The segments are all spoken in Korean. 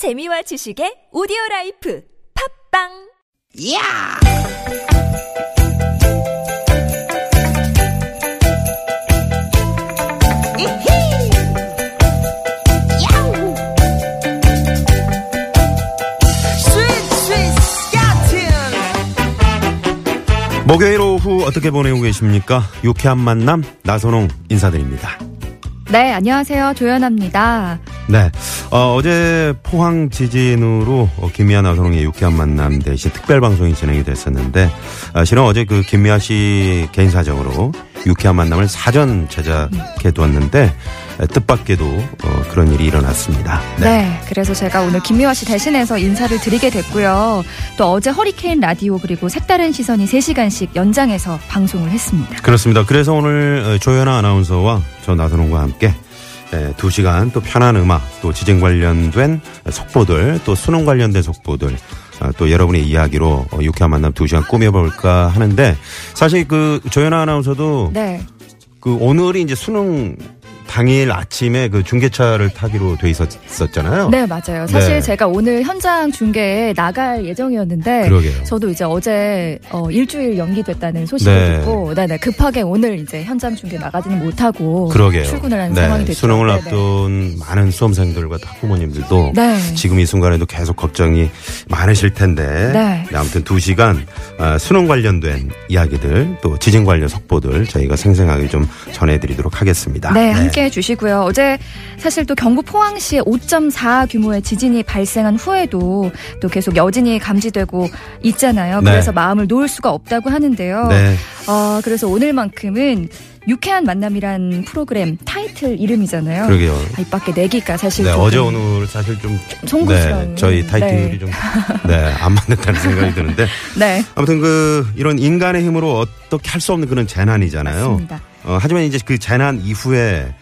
재미와 지식의 오디오 라이프 팟빵 야! 목요일 오후 어떻게 보내고 계십니까? 유쾌한 만남 나선홍 인사드립니다. 네, 안녕하세요. 조연아입니다. 네, 어, 제 포항 지진으로 어, 김미아 나선홍의 유쾌한 만남 대신 특별 방송이 진행이 됐었는데 아, 실은 어제 그 김미아 씨 개인 사정으로 유쾌한 만남을 사전 제작해 두었는데 에, 뜻밖에도 어, 그런 일이 일어났습니다. 네. 그래서 제가 오늘 김미화 씨 대신해서 인사를 드리게 됐고요. 또 어제 허리케인 라디오 그리고 색다른 시선이 3시간씩 연장해서 방송을 했습니다. 그렇습니다. 그래서 오늘 어, 조연아 아나운서와 저 나선홍과 함께 에, 두 시간 또 편한 음악, 또 지진 관련된 속보들, 또 수능 관련된 속보들, 아, 또 여러분의 이야기로 어, 유쾌한 만남 두 시간 꾸며볼까 하는데 사실 그 조연아 아나운서도 네. 그 오늘이 이제 수능 당일 아침에 그 중계차를 타기로 돼 있었잖아요. 네, 맞아요. 사실 네. 제가 오늘 현장 중계에 나갈 예정이었는데 그러게요. 저도 이제 어제 어, 일주일 연기됐다는 소식을 네. 듣고 네네 급하게 오늘 이제 현장 중계 나가지는 못하고 그러게요. 출근을 하는 네, 상황이 됐죠. 수능을 네네. 앞둔 많은 수험생들과 또 학부모님들도 네. 지금 이 순간에도 계속 걱정이 많으실 텐데 네. 아무튼 두 시간 어, 수능 관련된 이야기들 또 지진 관련 속보들 저희가 생생하게 좀 전해드리도록 하겠습니다. 네, 함께 해주시고요. 어제 사실 또 경북 포항시에 5.4 규모의 지진이 발생한 후에도 또 계속 여진이 감지되고 있잖아요. 네. 그래서 마음을 놓을 수가 없다고 하는데요. 네. 어, 그래서 오늘만큼은 유쾌한 만남이란 프로그램 타이틀 이름이잖아요. 그러게요. 아, 입 밖에 내기가 사실 네, 어제 오늘 사실 좀 송구스러운. 네, 저희 타이틀이 네. 좀 네, 안 맞는다는 생각이 드는데 네, 아무튼 그 이런 인간의 힘으로 어떻게 할 수 없는 그런 재난이잖아요. 맞습니다. 어, 하지만 이제 그 재난 이후에 에,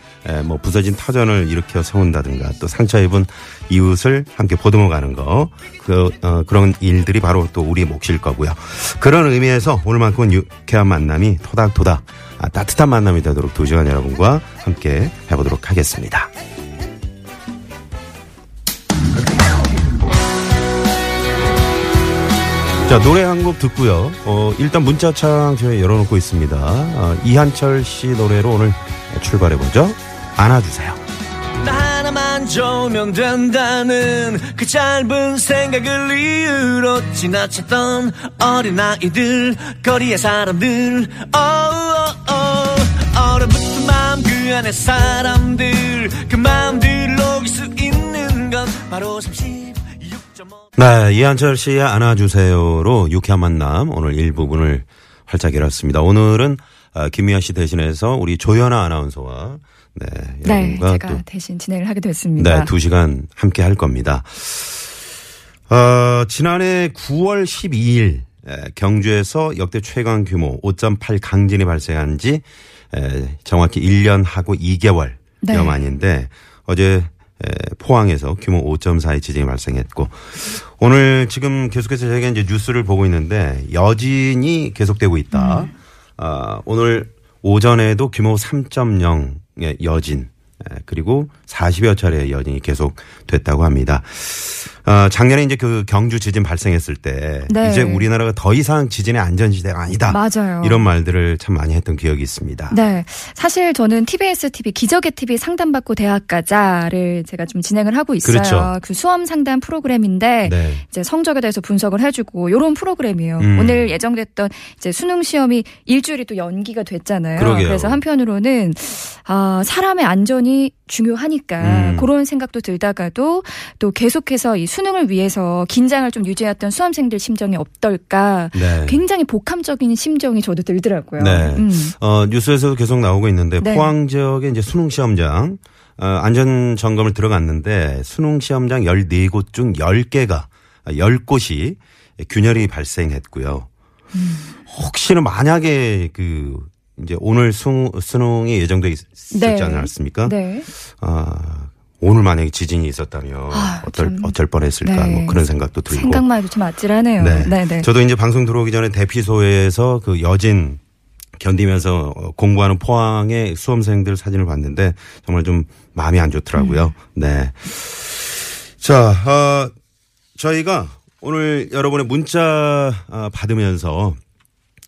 뭐 부서진 터전을 일으켜 세운다든가 또 상처 입은 이웃을 함께 보듬어 가는 거, 그, 어, 그런 일들이 바로 또 우리 몫일 거고요. 그런 의미에서 오늘만큼은 유쾌한 만남이 토닥토닥 아, 따뜻한 만남이 되도록 두 시간 여러분과 함께 해보도록 하겠습니다. 자, 노래 한 곡 듣고요. 어, 일단 문자창 저희 열어놓고 있습니다. 어, 이한철 씨 노래로 오늘 출발해보죠. 안아주세요. 나 하나만 좋으면 된다는 그 짧은 생각을 이유로 지나쳤던 어린아이들 거리의 사람들 어어어 얼어붙은 마음 그 안에 사람들 그 마음들을 녹일 수 있는 건 바로 36.5 네, 이한철 씨의 안아주세요로 유쾌한 만남 오늘 일부분을 활짝 열었습니다. 오늘은 아, 김미아 씨 대신해서 우리 조연아 아나운서와 네, 네, 여러분과 제가 또 대신 진행을 하게 됐습니다. 네, 두 시간 함께 할 겁니다. 어, 지난해 9월 12일 에, 경주에서 역대 최강 규모 5.8 강진이 발생한 지 에, 정확히 1년 하고 2개월 네. 여 만인데 어제 에, 포항에서 규모 5.4의 지진이 발생했고 오늘 지금 계속해서 저희가 이제 뉴스를 보고 있는데 여진이 계속되고 있다. 음. 아, 오늘 오전에도 규모 3.0의 여진 에, 그리고 40여 차례의 여진이 계속 됐다고 합니다. 어, 작년에 이제 그 경주 지진 발생했을 때 네. 이제 우리나라가 더 이상 지진의 안전지대가 아니다. 맞아요. 이런 말들을 참 많이 했던 기억이 있습니다. 네. 사실 저는 TBS TV 기적의 TV 상담받고 대학 가자를 제가 좀 진행을 하고 있어요. 그렇죠. 그 수험 상담 프로그램인데 네. 이제 성적에 대해서 분석을 해주고 이런 프로그램이에요. 음. 오늘 예정됐던 이제 수능 시험이 일주일이 또 연기가 됐잖아요. 그러게요. 래서 한편으로는 아 사람의 안전이 중요하니까 음. 그런 생각도 들다가도 또 계속해서 이 수 능을 위해서 긴장을 좀 유지했던 수험생들 심정이 어떨까 네. 굉장히 복합적인 심정이 저도 들더라고요. 네. 음. 어, 뉴스에서도 계속 나오고 있는데 네. 포항 지역의 이제 수능 시험장 어, 안전 점검을 들어갔는데 수능 시험장 14곳 중 10개가 10곳이 균열이 발생했고요. 혹시나 만약에 그 이제 오늘 수, 수능이 예정돼 있었지 네. 않았습니까? 네. 아, 오늘 만약에 지진이 있었다면 아, 어쩔 참. 어쩔 뻔했을까 네. 뭐 그런 생각도 들고. 생각만 해도 참 아찔하네요. 네. 네, 네. 저도 이제 방송 들어오기 전에 대피소에서 그 여진 견디면서 어, 공부하는 포항의 수험생들 사진을 봤는데 정말 좀 마음이 안 좋더라고요. 음. 네. 자, 어, 저희가 오늘 여러분의 문자 아, 받으면서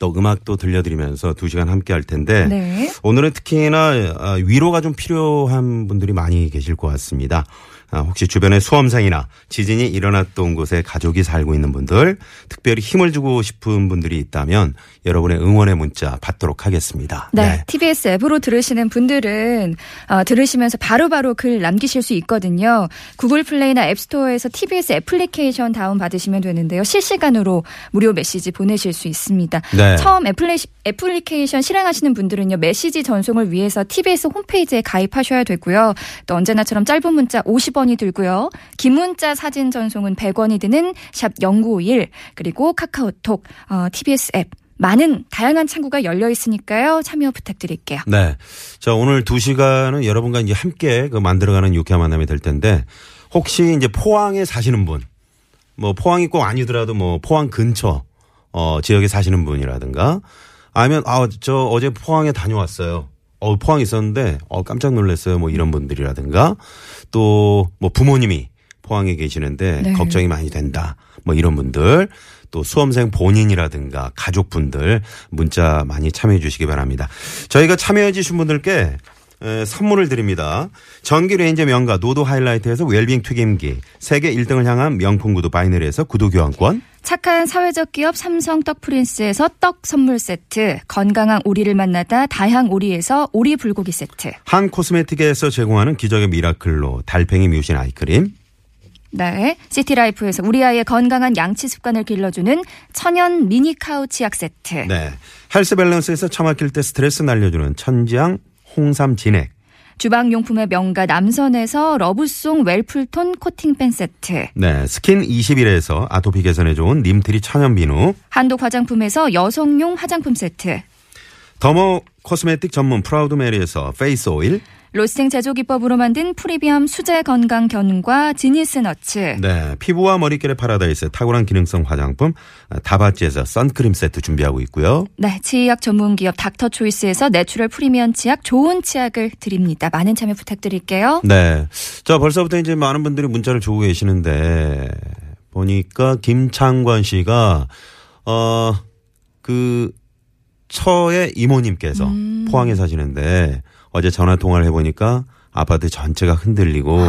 또 음악도 들려드리면서 두 시간 함께 할 텐데 네. 오늘은 특히나 아, 위로가 좀 필요한 분들이 많이 계실 것 같습니다. 아, 혹시 주변에 수험생이나 지진이 일어났던 곳에 가족이 살고 있는 분들, 특별히 힘을 주고 싶은 분들이 있다면 여러분의 응원의 문자 받도록 하겠습니다. 네. TBS 앱으로 들으시는 분들은 어, 들으시면서 바로 바로 글 남기실 수 있거든요. 구글 플레이나 앱스토어에서 TBS 애플리케이션 다운 받으시면 되는데요. 실시간으로 무료 메시지 보내실 수 있습니다. 네. 처음 애플리, 애플리케이션 실행하시는 분들은요. 메시지 전송을 위해서 TBS 홈페이지에 가입하셔야 되고요. 또 언제나처럼 짧은 문자 50원 이 들고요. 긴 문자 사진 전송은 100원이 드는 샵 0951 그리고 카카오톡 어, TBS 앱 많은 다양한 창구가 열려 있으니까요. 참여 부탁드릴게요. 네. 자, 오늘 두 시간은 여러분과 이제 함께 그 만들어가는 유쾌한 만남이 될 텐데 혹시 이제 포항에 사시는 분, 뭐 포항이 꼭 아니더라도 뭐 포항 근처, 어, 지역에 사시는 분이라든가 아니면 아, 저 어제 포항에 다녀왔어요. 어, 포항에 있었는데 어, 깜짝 놀랐어요. 뭐 이런 분들이라든가 또 뭐 부모님이 포항에 계시는데 네. 걱정이 많이 된다. 뭐 이런 분들 또 수험생 본인이라든가 가족분들 문자 많이 참여해 주시기 바랍니다. 저희가 참여해 주신 분들께 에, 선물을 드립니다. 전기 레인지 명가 노도 하이라이트에서 웰빙 튀김기, 세계 1등을 향한 명품 구두 바이네르에서 구두 교환권, 착한 사회적 기업 삼성 떡 프린스에서 떡 선물 세트, 건강한 오리를 만나다 다향 오리에서 오리 불고기 세트. 한 코스메틱에서 제공하는 기적의 미라클로 달팽이 뮤신 아이크림, 네. 시티라이프에서 우리 아이의 건강한 양치 습관을 길러주는 천연 미니 카우치 약 세트. 네. 헬스 밸런스에서 처 막힐 때 스트레스 날려주는 천지향 홍삼 진액, 주방용품의 명가 남선에서 러브송 웰풀톤 코팅팬 세트. 네. 스킨 21에서 아토피 개선에 좋은 님트리 천연 비누, 한독 화장품에서 여성용 화장품 세트. 더모 코스메틱 전문 프라우드 메리에서 페이스 오일, 로스팅 제조 기법으로 만든 프리미엄 수제 건강 견과 지니스 너츠. 네, 피부와 머릿결의 파라다이스 탁월한 기능성 화장품 다바찌에서 선크림 세트 준비하고 있고요. 네, 치약 전문 기업 닥터 초이스에서 내추럴 프리미엄 치약 좋은 치약을 드립니다. 많은 참여 부탁드릴게요. 네, 자 벌써부터 이제 많은 분들이 문자를 주고 계시는데 보니까 김창관 씨가 어그 처의 이모님께서 음. 포항에 사시는데 어제 전화 통화를 해보니까 아파트 전체가 흔들리고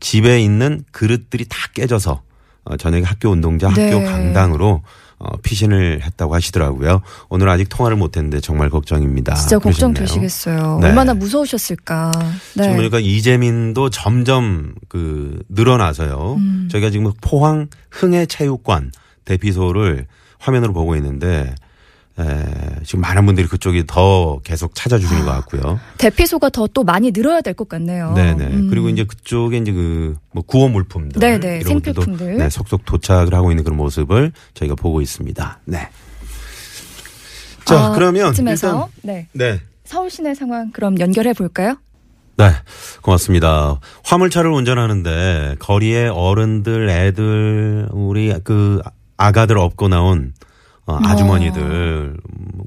집에 있는 그릇들이 다 깨져서 어, 저녁에 학교 운동장 네. 학교 강당으로 어, 피신을 했다고 하시더라고요. 오늘 아직 통화를 못했는데 정말 걱정입니다. 진짜. 걱정되시겠어요. 네. 얼마나 무서우셨을까. 네. 지금 보니까 이재민도 점점 그 늘어나서요. 음. 저희가 지금 포항 흥해 체육관 대피소를 화면으로 보고 있는데 에, 지금 많은 분들이 그쪽이 더 계속 찾아주시는 것 같고요. 대피소가 더 또 많이 늘어야 될 것 같네요. 네네. 음. 그리고 이제 그쪽에 이제 그 뭐 구호 물품들, 네네, 이런 것들도 생필품들. 네, 속속 도착을 하고 있는 그런 모습을 저희가 보고 있습니다. 네. 자 아, 그러면 이쯤에서 일단 네. 네. 서울 시내 상황 그럼 연결해 볼까요? 네, 고맙습니다. 화물차를 운전하는데 거리에 어른들, 애들, 우리 그 아가들 업고 나온 어, 아주머니들 음,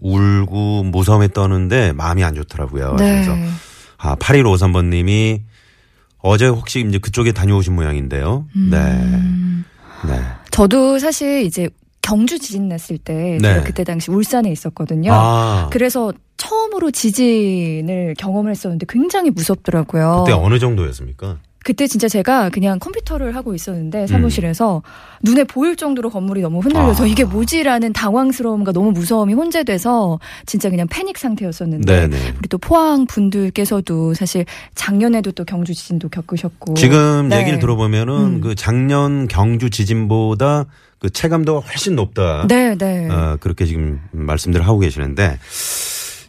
울고 무서움에 떠는데 마음이 안 좋더라고요. 네. 그래서 아 8153번 님이 어제 혹시 이제 그쪽에 다녀오신 모양인데요. 음. 네, 네. 저도 사실 이제 경주 지진 났을 때 네. 그때 당시 울산에 있었거든요. 아 그래서 처음으로 지진을 경험을 했었는데 굉장히 무섭더라고요. 그때 어느 정도였습니까? 그때 진짜 제가 그냥 컴퓨터를 하고 있었는데 사무실에서 눈에 보일 정도로 건물이 너무 흔들려서 음. 아. 이게 뭐지라는 당황스러움과 너무 무서움이 혼재돼서 진짜 그냥 패닉 상태였었는데 네네. 우리 또 포항 분들께서도 사실 작년에도 또 경주 지진도 겪으셨고 지금 네. 얘기를 들어보면은 음. 그 작년 경주 지진보다 그 체감도가 훨씬 높다. 네, 네. 어, 그렇게 지금 말씀들을 하고 계시는데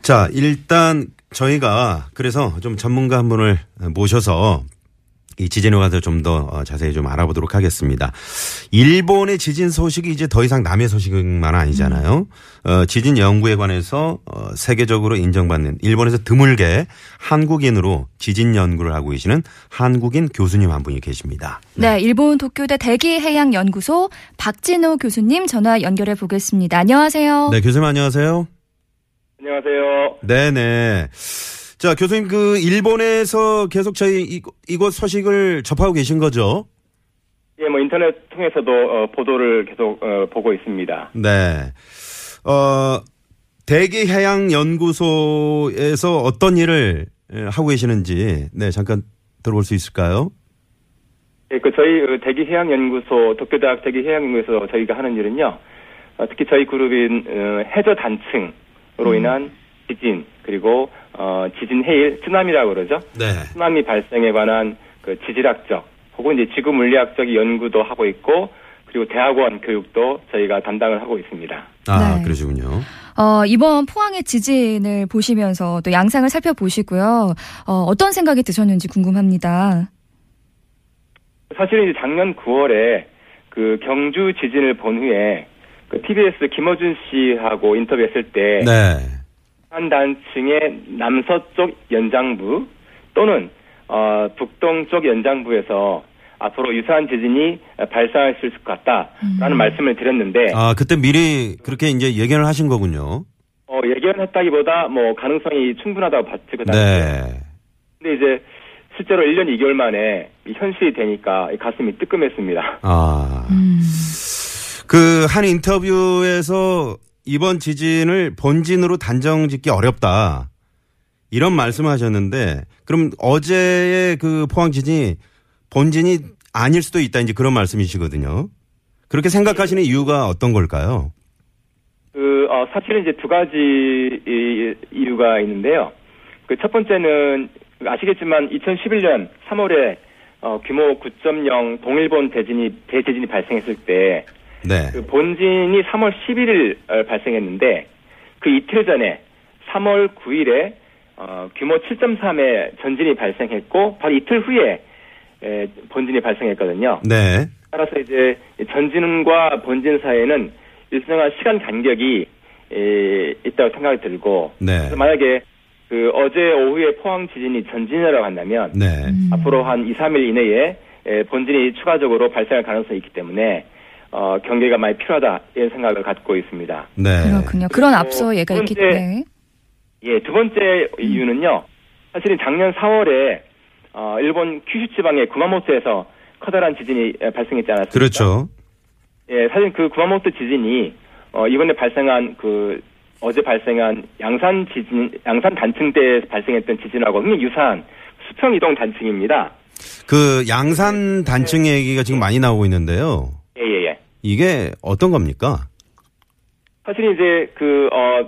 자 일단 저희가 그래서 좀 전문가 한 분을 모셔서 이 지진에 관해서 좀 더 자세히 좀 알아보도록 하겠습니다. 일본의 지진 소식이 이제 더 이상 남의 소식만 아니잖아요. 어, 지진 연구에 관해서 어, 세계적으로 인정받는 일본에서 드물게 한국인으로 지진 연구를 하고 계시는 한국인 교수님 한 분이 계십니다. 네, 일본 도쿄대 대기해양연구소 박진호 교수님 전화 연결해 보겠습니다. 안녕하세요. 네, 교수님 안녕하세요. 안녕하세요. 네네. 자, 교수님, 그, 일본에서 계속 저희 이, 이곳 소식을 접하고 계신 거죠? 예, 뭐 인터넷 통해서도 어, 보도를 계속 어, 보고 있습니다. 네. 어, 대기해양연구소에서 어떤 일을 에, 하고 계시는지, 네, 잠깐 들어볼 수 있을까요? 예, 그 저희 그 대기해양연구소 도쿄대학 대기해양연구소 저희가 하는 일은요. 어, 특히 저희 그룹인 어, 해저 단층으로 인한 지진 그리고 어, 지진 해일 쓰나미라고 그러죠. 네. 쓰나미 발생에 관한 그 지질학적 혹은 이제 지구 물리학적 연구도 하고 있고 그리고 대학원 교육도 저희가 담당을 하고 있습니다. 아, 네. 그러시군요. 어, 이번 포항의 지진을 보시면서 또 양상을 살펴보시고요. 어, 어떤 생각이 드셨는지 궁금합니다. 사실은 이제 작년 9월에 그 경주 지진을 본 후에 그 TBS 김어준 씨하고 인터뷰했을 때 네. 한 단층의 남서쪽 연장부 또는 어, 북동쪽 연장부에서 앞으로 유사한 지진이 발생할 수 있을 것 같다라는 말씀을 드렸는데 아, 그때 미리 그렇게 이제 예견을 하신 거군요. 어, 예견했다기보다 뭐 가능성이 충분하다고 봤죠 그 당시에. 네. 근데 이제 실제로 1년 2개월 만에 이 현실이 되니까 이 가슴이 뜨끔했습니다. 아. 음. 그한 인터뷰에서 이번 지진을 본진으로 단정 짓기 어렵다. 이런 말씀을 하셨는데 그럼 어제의 그 포항 지진이 본진이 아닐 수도 있다 이제 그런 말씀이시거든요. 그렇게 생각하시는 이유가 어떤 걸까요? 그, 어, 사실은 이제 두 가지 이- 이유가 있는데요. 그 첫 번째는 아시겠지만 2011년 3월에 어, 규모 9.0 동일본 대진이, 대지진이 발생했을 때 네. 그 본진이 3월 11일 어, 발생했는데 그 이틀 전에 3월 9일에 어, 규모 7.3의 전진이 발생했고 바로 이틀 후에 에, 본진이 발생했거든요. 네. 따라서 이제 전진과 본진 사이에는 일정한 시간 간격이 에, 있다고 생각이 들고 네. 그래서 만약에 그 어제 오후에 포항 지진이 전진이라고 한다면 네. 앞으로 한 2, 3일 이내에 에, 본진이 추가적으로 발생할 가능성이 있기 때문에 어, 경계가 많이 필요하다 이런 생각을 갖고 있습니다. 네. 그렇군요. 그런 앞서 얘가 있기 때문에. 예, 두 번째 이유는요. 사실은 작년 4월에 어, 일본 큐슈 지방의 구마모토에서 커다란 지진이 에, 발생했지 않았습니까? 그렇죠. 예, 사실 그 구마모토 지진이 어, 이번에 발생한 그 어제 발생한 양산 지진, 양산 단층 때 발생했던 지진하고 굉장히 유사한 수평 이동 단층입니다. 그 양산 단층 얘기가 지금 많이 나오고 있는데요. 예, 예, 예. 이게 어떤 겁니까? 사실 이제 그 어,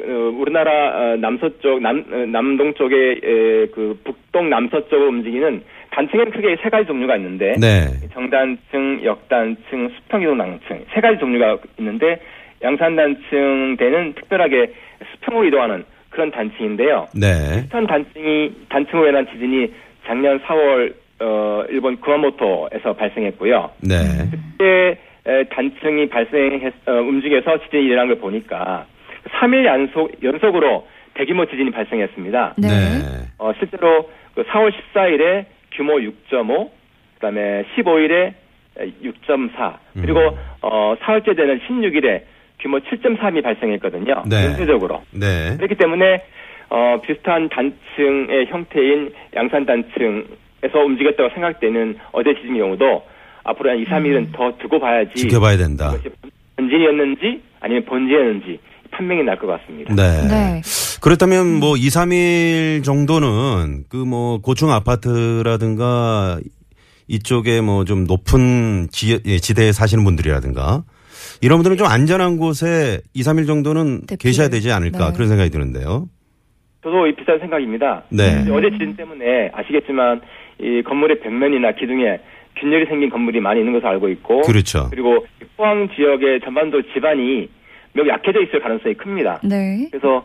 어, 우리나라 어, 남서쪽 남 어, 남동 쪽에 에, 그 북동 남서쪽으로 움직이는 단층에는 크게 세 가지 종류가 있는데 네. 정단층, 역단층, 수평이동 단층 세 가지 종류가 있는데 양산단층 대는 특별하게 수평으로 이동하는 그런 단층인데요. 네. 비슷한 단층이 단층으로 인한 지진이 작년 4월 어, 일본 구마모토에서 발생했고요. 네. 그때 에, 단층이 발생했 어, 움직여서 지진이 일어난 걸 보니까 3일 연속 연속으로 대규모 지진이 발생했습니다. 네. 어, 실제로 그 4월 14일에 규모 6.5, 그다음에 15일에 6.4, 그리고 음. 어, 사흘째 되는 16일에 규모 7.3이 발생했거든요. 네. 연쇄적으로. 네. 그렇기 때문에 어, 비슷한 단층의 형태인 양산 단층 에서 움직였다고 생각되는 어제 지진 경우도 앞으로 한 2, 3일은 더 두고 봐야지 지켜봐야 된다. 본진이었는지 아니면 본진이었는지 판명이 날 것 같습니다. 네. 네. 그렇다면 뭐 2, 3일 정도는 그 뭐 고층 아파트라든가 이쪽에 뭐 좀 높은 지, 예, 지대에 사시는 분들이라든가 이런 분들은 좀 안전한 곳에 2, 3일 정도는 대피를. 계셔야 되지 않을까 네. 그런 생각이 드는데요. 저도 이 비슷한 생각입니다. 네. 어제 지진 때문에 아시겠지만 이 건물의 벽면이나 기둥에 균열이 생긴 건물이 많이 있는 것을 알고 있고 그렇죠. 그리고 포항 지역의 전반도 지반이 매우 약해져 있을 가능성이 큽니다. 네. 그래서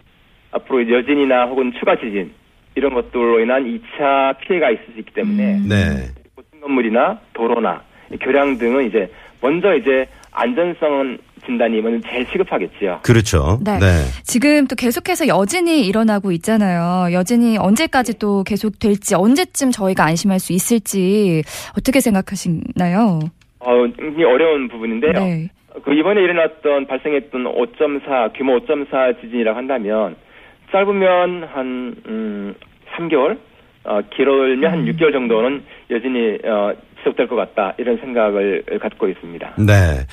앞으로 여진이나 혹은 추가 지진 이런 것들로 인한 2차 피해가 있을 수 있기 때문에 음. 네. 고층 건물이나 도로나 교량 등은 이제 먼저 이제 안전성 진단이 먼저 제일 시급하겠지요. 그렇죠. 네. 네. 지금 또 계속해서 여진이 일어나고 있잖아요. 여진이 언제까지 또 계속 될지 언제쯤 저희가 안심할 수 있을지 어떻게 생각하시나요? 어, 굉장히 어려운 부분인데요. 네. 그 이번에 일어났던 발생했던 5.4 규모 5.4 지진이라고 한다면 짧으면 한 음, 3개월, 어, 길면 한 6개월 정도는 여진이 어, 지속될 것 같다 이런 생각을 갖고 있습니다. 네.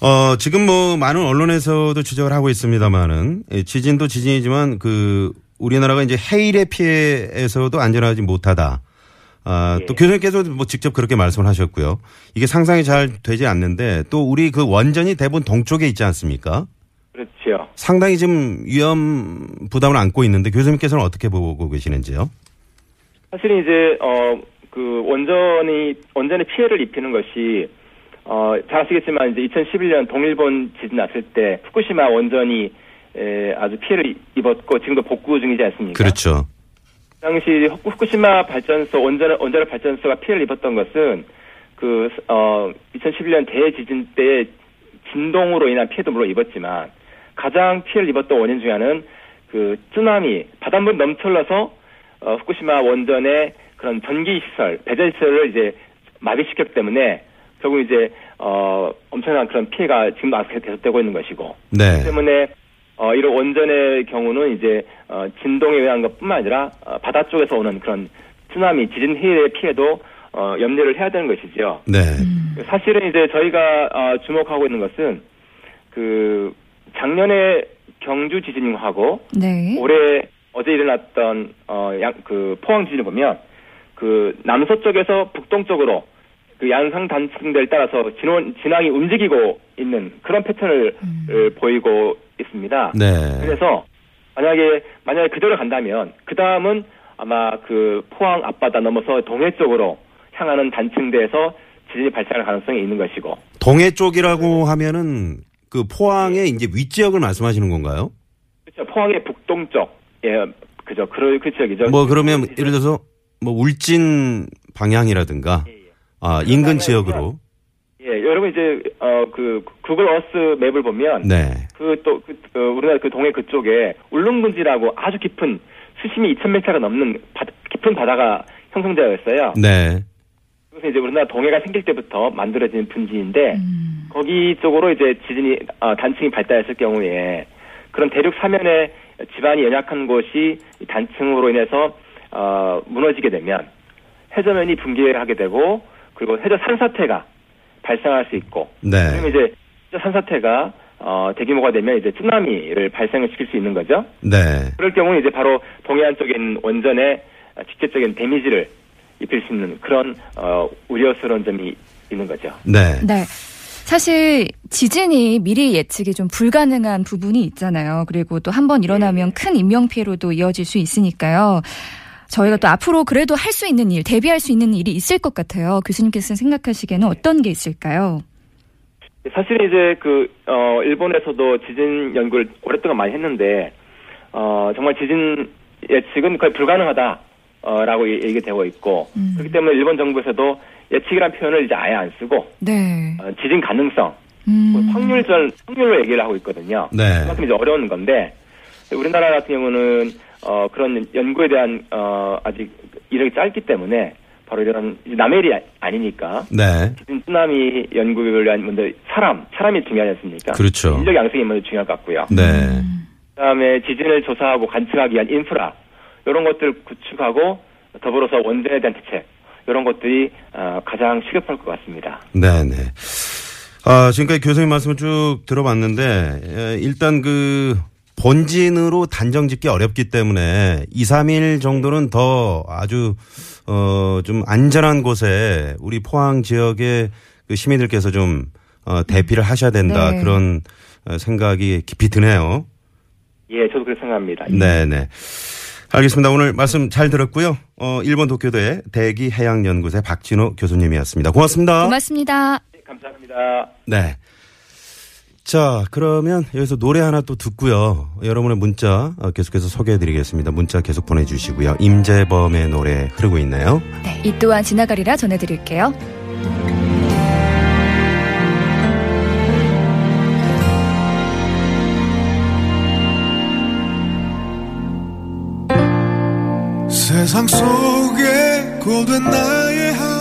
어, 지금 뭐 많은 언론에서도 지적을 하고 있습니다만은 예, 지진도 지진이지만 그 우리나라가 이제 해일의 피해에서도 안전하지 못하다. 아, 또 예. 교수님께서도 뭐 직접 그렇게 말씀을 하셨고요. 이게 상상이 잘 되지 않는데 또 우리 그 원전이 대부분 동쪽에 있지 않습니까? 그렇죠. 상당히 지금 위험 부담을 안고 있는데 교수님께서는 어떻게 보고 계시는지요? 사실은 이제 어 그 원전이 원전에 피해를 입히는 것이 어 잘 아시겠지만 이제 2011년 동일본 지진 났을 때 후쿠시마 원전이 에, 아주 피해를 입었고 지금도 복구 중이지 않습니까? 그렇죠. 그 당시 후- 후쿠시마 발전소 원전 원자력 발전소가 피해를 입었던 것은 그 어 2011년 대지진 때 진동으로 인한 피해도 물론 입었지만 가장 피해를 입었던 원인 중에 하나는 그 쓰나미 바닷물 넘쳐나서 어, 후쿠시마 원전의 그런 전기 시설 배전 시설을 이제 마비시켰기 때문에 결국 이제 어 엄청난 그런 피해가 지금도 아직 계속되고 있는 것이고 네. 때문에 어, 이런 원전의 경우는 이제 어, 진동에 의한 것뿐만 아니라 어, 바다 쪽에서 오는 그런 쓰나미, 지진 해일의 피해도 어, 염려를 해야 되는 것이죠. 네. 사실은 이제 저희가 어, 주목하고 있는 것은 그 작년에 경주 지진하고 네. 올해 어제 일어났던 어, 양, 그 포항 지진을 보면 그 남서쪽에서 북동쪽으로 그 양상 단층대를 따라서 진원, 진앙이 움직이고 있는 그런 패턴을 을 보이고 있습니다. 네. 그래서 만약에 만약에 그대로 간다면 그 다음은 아마 그 포항 앞바다 넘어서 동해 쪽으로 향하는 단층대에서 지진이 발생할 가능성이 있는 것이고 동해 쪽이라고 하면은 그 포항의 이제 윗지역을 말씀하시는 건가요? 그렇죠 포항의 북동쪽 예 그죠 그, 그 지역이죠. 뭐 그러면 예를 들어서 뭐 울진 방향이라든가 아 인근 지역으로 예 여러분 이제 어 그 구글 어스 맵을 보면 네. 그또 그, 어, 우리나라 그 동해 그쪽에 울릉분지라고 아주 깊은 수심이 2,000m가 넘는 바, 깊은 바다가 형성되어 있어요. 네. 그것은 이제 우리나라 동해가 생길 때부터 만들어진 분지인데 거기 쪽으로 이제 지진이 어, 단층이 발달했을 경우에 그런 대륙 사면에 지반이 연약한 곳이 이 단층으로 인해서 어, 무너지게 되면 해저면이 붕괴하게 되고 그리고 해저 산사태가 발생할 수 있고 네. 그러면 이제 해저 산사태가 어, 대규모가 되면 이제 쓰나미를 발생을 시킬 수 있는 거죠. 네. 그럴 경우는 이제 바로 동해안 쪽인 원전에 직접적인 데미지를 입힐 수 있는 그런 어, 우려스러운 점이 있는 거죠. 네. 네. 사실 지진이 미리 예측이 좀 불가능한 부분이 있잖아요. 그리고 또 한 번 일어나면 큰 인명 피해로도 이어질 수 있으니까요. 저희가 또 앞으로 그래도 할 수 있는 일, 대비할 수 있는 일이 있을 것 같아요. 교수님께서 생각하시기에는 어떤 게 있을까요? 사실 이제 그 어, 일본에서도 지진 연구를 오랫동안 많이 했는데 어, 정말 지진 예측은 거의 불가능하다라고 얘기가 되고 있고 그렇기 때문에 일본 정부에서도 예측이라는 표현을 이제 아예 안 쓰고 네. 어, 지진 가능성 음. 확률전 확률로 얘기를 하고 있거든요. 네. 그만큼 이제 어려운 건데 우리나라 같은 경우는 어 그런 연구에 대한 어 아직 이력이 짧기 때문에 바로 이런 남의 일이 아- 아니니까 네. 지진 쓰나미 연구를 위한 먼저 사람 사람이 중요하지 않습니까? 그렇죠. 인력 양성이 먼저 중요할 것 같고요. 네. 그다음에 지진을 조사하고 관측하기 위한 인프라 이런 것들 구축하고 더불어서 원전에 대한 대책 이런 것들이 어, 가장 시급할 것 같습니다. 네, 네. 아, 지금까지 교수님 말씀을 쭉 들어봤는데, 에, 일단 그, 본진으로 단정 짓기 어렵기 때문에 2, 3일 정도는 더 아주, 어, 좀 안전한 곳에 우리 포항 지역의 그 시민들께서 좀, 어, 대피를 하셔야 된다. 네. 그런 어, 생각이 깊이 드네요. 예, 저도 그렇게 생각합니다. 네 네. 알겠습니다. 오늘 말씀 잘 들었고요. 어, 일본 도쿄대 대기해양연구소의 박진호 교수님이었습니다. 고맙습니다. 고맙습니다. 감사합니다. 네. 자, 그러면 여기서 노래 하나 또 듣고요. 여러분의 문자 어, 계속해서 소개해 드리겠습니다. 문자 계속 보내주시고요. 임재범의 노래 흐르고 있네요. 네, 이 또한 지나가리라 전해드릴게요. 세상 속에 고된 나의 하